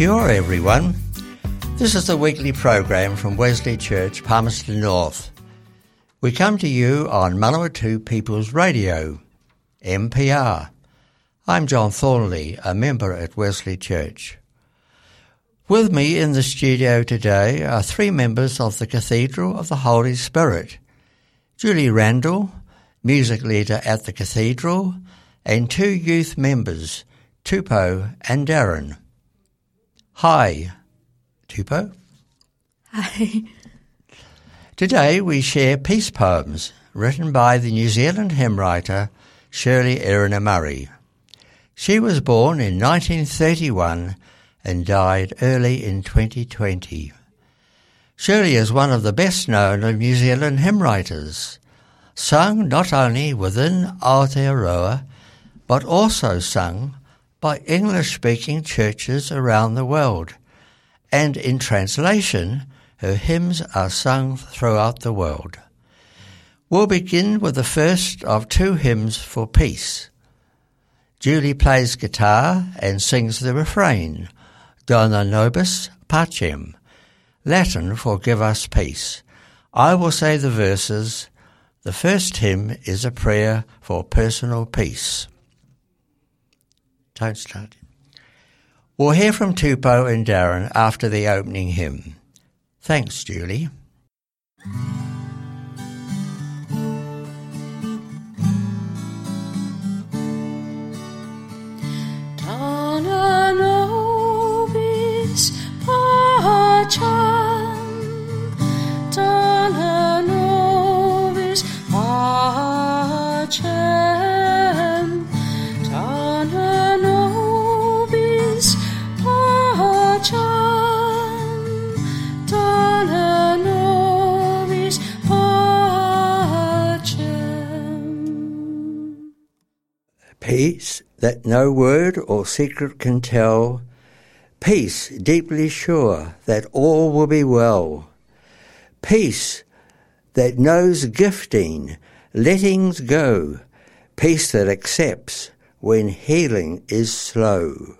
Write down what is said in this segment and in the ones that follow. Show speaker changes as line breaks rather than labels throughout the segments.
Kia everyone. This is the weekly program from Wesley Church, Palmerston North. We come to you on Manawatu People's Radio, MPR. I'm John Thornley, a member at Wesley Church. With me in the studio today are three members of the Cathedral of the Holy Spirit Julie Randall, music leader at the Cathedral, and two youth members, Tupo and Darren. Hi, Tupo.
Hi.
Today we share peace poems written by the New Zealand hymn writer Shirley Erina Murray. She was born in 1931 and died early in 2020. Shirley is one of the best known of New Zealand hymn writers, sung not only within Aotearoa, but also sung by English speaking churches around the world, and in translation, her hymns are sung throughout the world. We'll begin with the first of two hymns for peace. Julie plays guitar and sings the refrain, Dona nobis pacem, Latin for give us peace. I will say the verses. The first hymn is a prayer for personal peace. Don't start. We'll hear from Tupou and Darren after the opening hymn. Thanks, Julie. That no word or secret can tell. Peace deeply sure that all will be well. Peace that knows gifting, lettings go. Peace that accepts when healing is slow.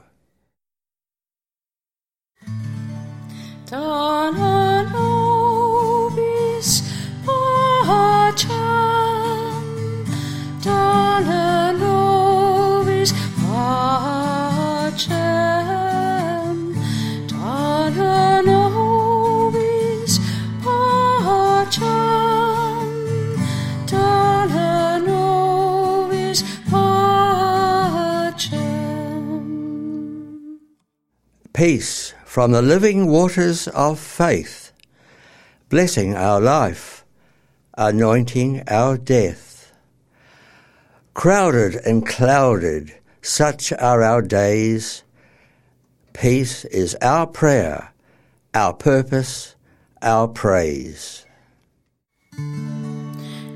Peace from the living waters of faith, blessing our life, anointing our death. Crowded and clouded, such are our days. Peace is our prayer, our purpose, our praise.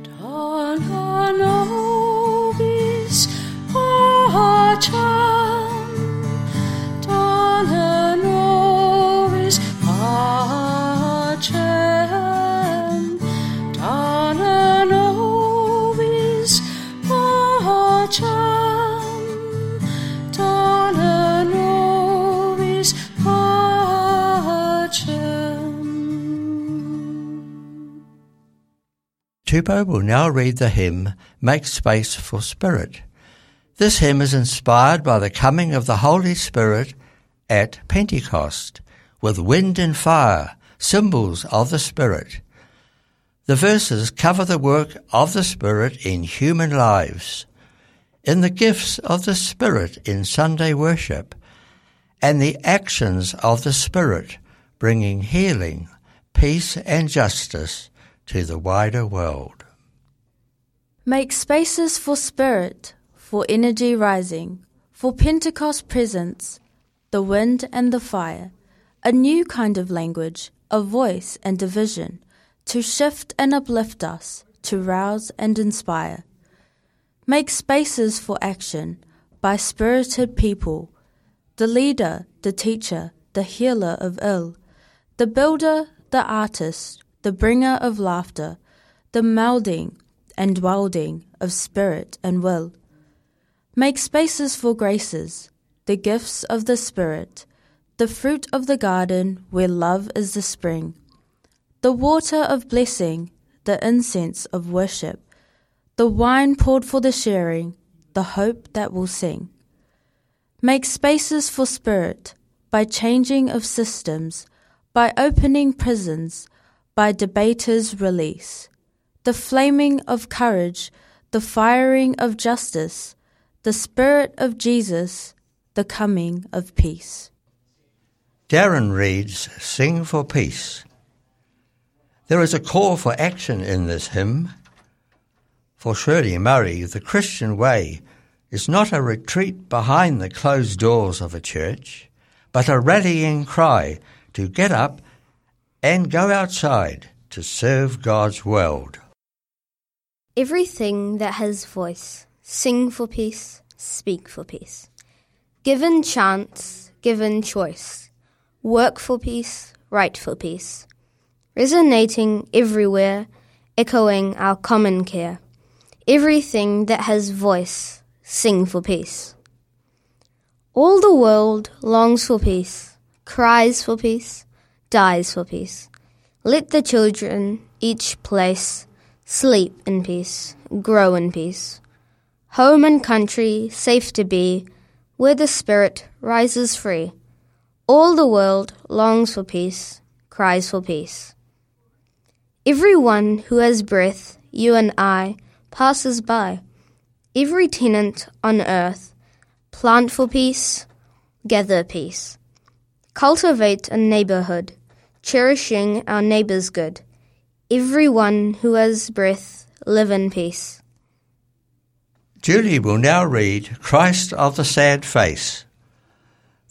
Dona nobis pacem,
Tupo will now read the hymn Make Space for Spirit. This hymn is inspired by the coming of the Holy Spirit at Pentecost, with wind and fire, symbols of the Spirit. The verses cover the work of the Spirit in human lives, in the gifts of the Spirit in Sunday worship, and the actions of the Spirit bringing healing, peace, and justice to the wider world.
Make spaces for spirit, for energy rising, for Pentecost presence, the wind and the fire, a new kind of language, a voice and a vision, to shift and uplift us, to rouse and inspire. Make spaces for action by spirited people, the leader, the teacher, the healer of ill, the builder, the artist, the bringer of laughter, the melding and welding of spirit and will. Make spaces for graces, the gifts of the Spirit, the fruit of the garden where love is the spring, the water of blessing, the incense of worship, the wine poured for the sharing, the hope that will sing. Make spaces for spirit by changing of systems, by opening prisons, by debaters' release, the flaming of courage, the firing of justice, the Spirit of Jesus, the coming of peace.
Darren reads, Sing for Peace. There is a call for action in this hymn. For Shirley Murray, the Christian way is not a retreat behind the closed doors of a church, but a rallying cry to get up and go outside to serve God's world.
Everything that has voice, sing for peace, speak for peace. Given chance, given choice, work for peace, write for peace. Resonating everywhere, echoing our common care. Everything that has voice, sing for peace. All the world longs for peace, cries for peace, dies for peace. Let the children, each place, sleep in peace, grow in peace. Home and country safe to be, where the spirit rises free. All the world longs for peace, cries for peace. Everyone who has breath, you and I, passes by. Every tenant on earth, plant for peace, gather peace. Cultivate a neighborhood, cherishing our neighbor's good. Everyone who has breath, live in peace.
Julie will now read Christ of the Sad Face.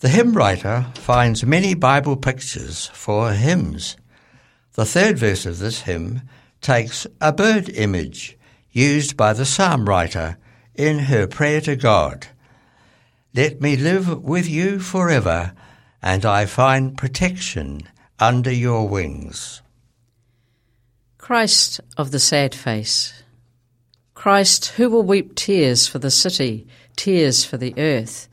The hymn writer finds many Bible pictures for hymns. The third verse of this hymn takes a bird image used by the psalm writer in her prayer to God. Let me live with you forever, and I find protection under your wings.
Christ of the sad face. Christ, who will weep tears for the city, tears for the earth?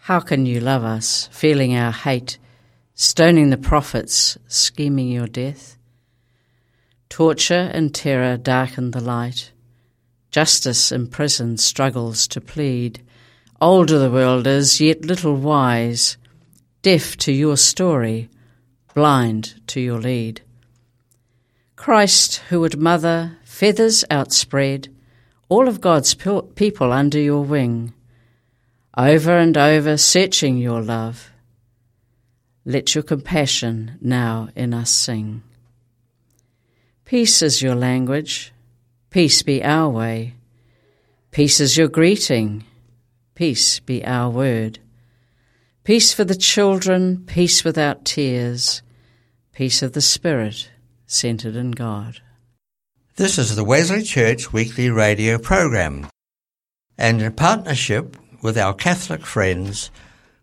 How can you love us, feeling our hate, stoning the prophets, scheming your death? Torture and terror darken the light. Justice in prison struggles to plead. Older the world is, yet little wise, deaf to your story, blind to your lead. Christ, who would mother, feathers outspread, all of God's people under your wing, over and over searching your love. Let your compassion now in us sing. Peace is your language, peace be our way. Peace is your greeting, peace be our word. Peace for the children, peace without tears, peace of the Spirit centered in God.
This is the Wesley Church weekly radio program, and in partnership with our Catholic friends,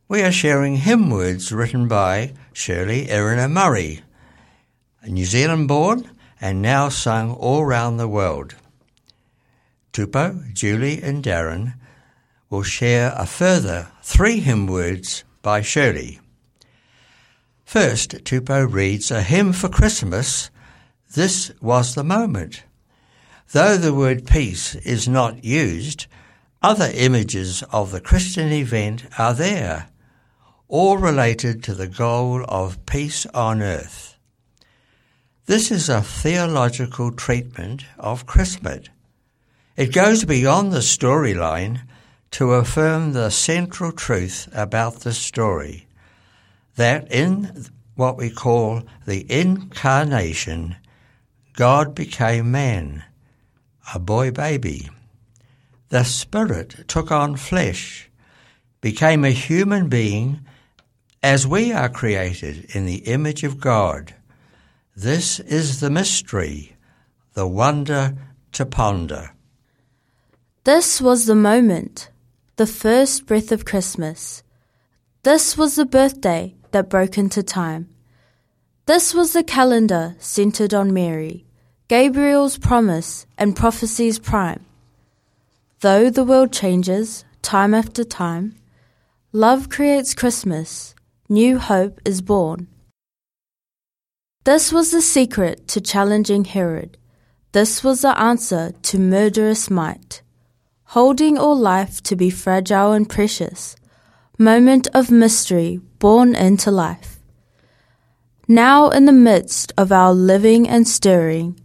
we are sharing hymn words written by Shirley Erina Murray, a New Zealand born and now sung all round the world. Tupo, Julie, and Darren will share a further three hymn words by Shirley. First, Tupo reads a hymn for Christmas. This was the moment. Though the word peace is not used, other images of the Christian event are there. all related to the goal of peace on earth. This is a theological treatment of Christmas. It goes beyond the storyline to affirm the central truth about the story that in what we call the incarnation, God became man, a boy baby. The Spirit took on flesh, became a human being as we are created in the image of God. This is the mystery, the wonder to ponder.
This was the moment, the first breath of Christmas. This was the birthday that broke into time. This was the calendar centered on Mary, Gabriel's promise and prophecy's prime. Though the world changes time after time, love creates Christmas, new hope is born. This was the secret to challenging Herod. This was the answer to murderous might. Holding all life to be fragile and precious, moment of mystery born into life. Now, in the midst of our living and stirring,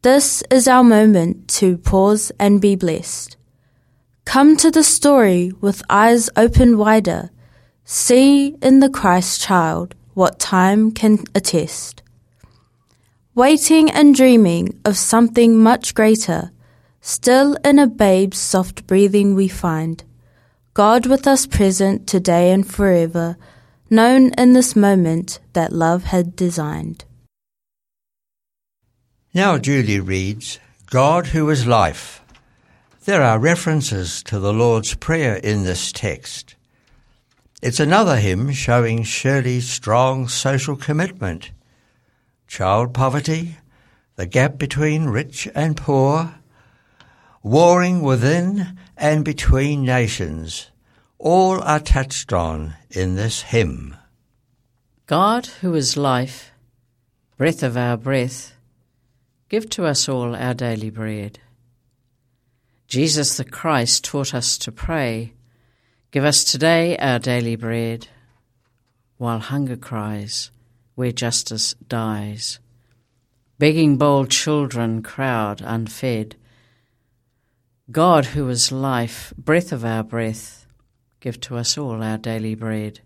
this is our moment to pause and be blessed. Come to the story with eyes open wider. See in the Christ child what time can attest. Waiting and dreaming of something much greater, still in a babe's soft breathing we find. God with us present today and forever, known in this moment that love had designed.
Now Julie reads, God who is life. There are references to the Lord's Prayer in this text. It's another hymn showing Shirley's strong social commitment. Child poverty, the gap between rich and poor, warring within and between nations, all are touched on in this hymn.
God, who is life, breath of our breath, give to us all our daily bread. Jesus the Christ taught us to pray, Give us today our daily bread, while hunger cries, where justice dies. Begging bold children crowd unfed. God, who is life, breath of our breath, give to us all our daily bread.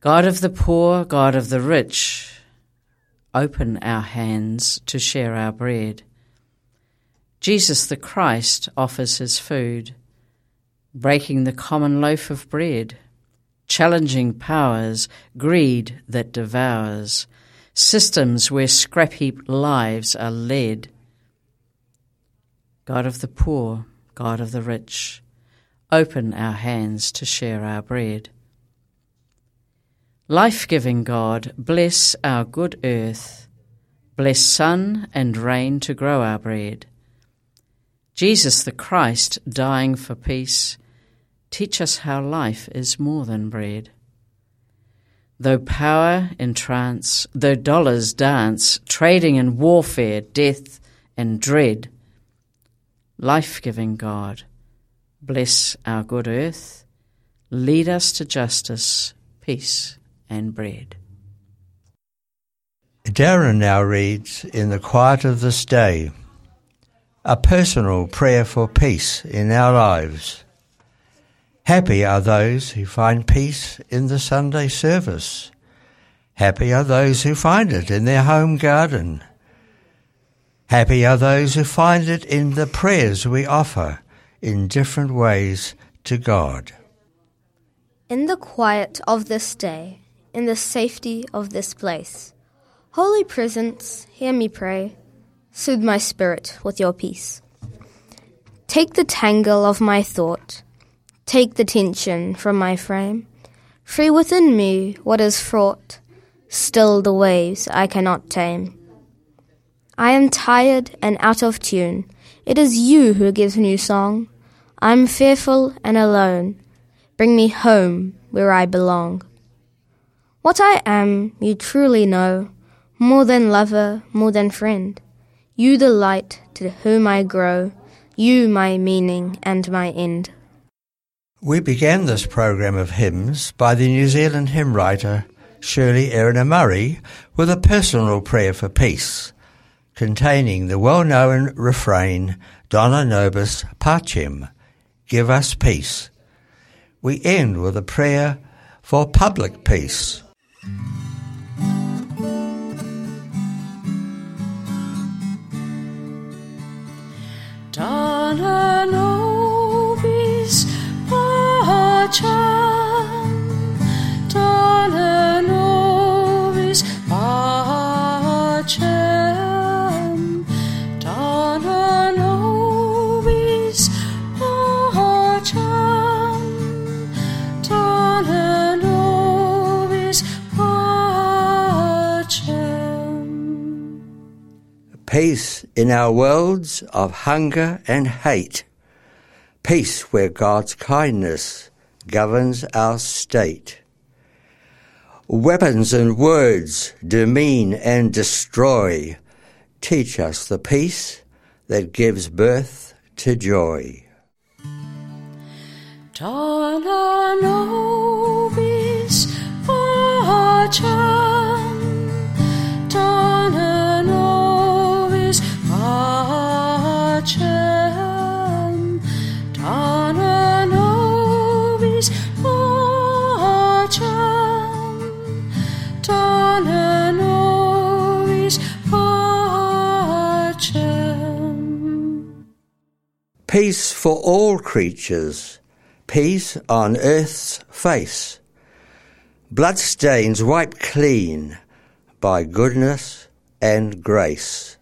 God of the poor, God of the rich, open our hands to share our bread. Jesus the Christ offers his food, breaking the common loaf of bread, challenging powers, greed that devours, systems where scrap heap lives are led. God of the poor, God of the rich, open our hands to share our bread. Life giving God, bless our good earth, bless sun and rain to grow our bread. Jesus the Christ, dying for peace, teach us how life is more than bread. Though power entrance, though dollars dance, trading in warfare, death and dread, life giving God, bless our good earth, lead us to justice, peace, and bread.
Darren now reads In the Quiet of This Day, a personal prayer for peace in our lives. Happy are those who find peace in the Sunday service. Happy are those who find it in their home garden. Happy are those who find it in the prayers we offer in different ways to God.
In the quiet of this day, in the safety of this place, Holy Presence, hear me pray, soothe my spirit with your peace. Take the tangle of my thought, take the tension from my frame, free within me what is fraught, still the waves I cannot tame. I am tired and out of tune. It is you who gives new song. I'm fearful and alone. Bring me home where I belong. What I am, you truly know, more than lover, more than friend. You the light to whom I grow, you my meaning and my end.
We began this program of hymns by the New Zealand hymn writer Shirley Erina Murray with a personal prayer for peace, containing the well-known refrain Dona Nobis Pacem, Give us peace. We end with a prayer for public peace.
Dona
in our worlds of hunger and hate. Peace where God's kindness governs our state. Weapons and words demean and destroy. Teach us the peace that gives birth to joy.
Dona nobis ah, pacem,
Peace for all creatures, peace on earth's face. Bloodstains wiped clean by goodness and grace.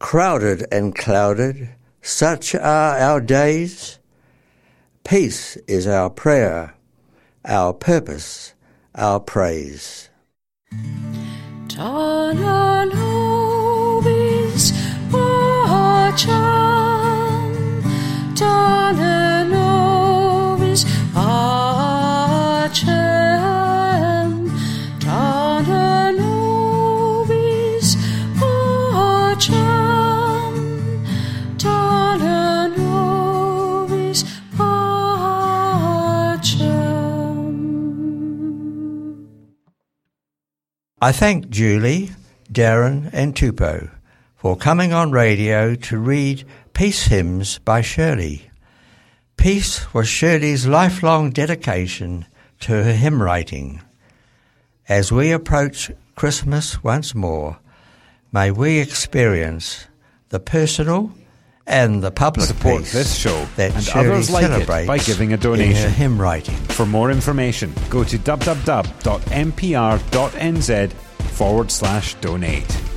Crowded and clouded, such are our days. Peace is our prayer, our purpose, our praise.
Dona
I thank Julie, Darren, and Tupo for coming on radio to read Peace Hymns by Shirley. Peace was Shirley's lifelong dedication to her hymn writing. As we approach Christmas once more, may we experience the personal and the public
Support this show
that
and others like it by giving a donation.
hymn writing.
For more information, go to www.mpr.nz forward slash donate.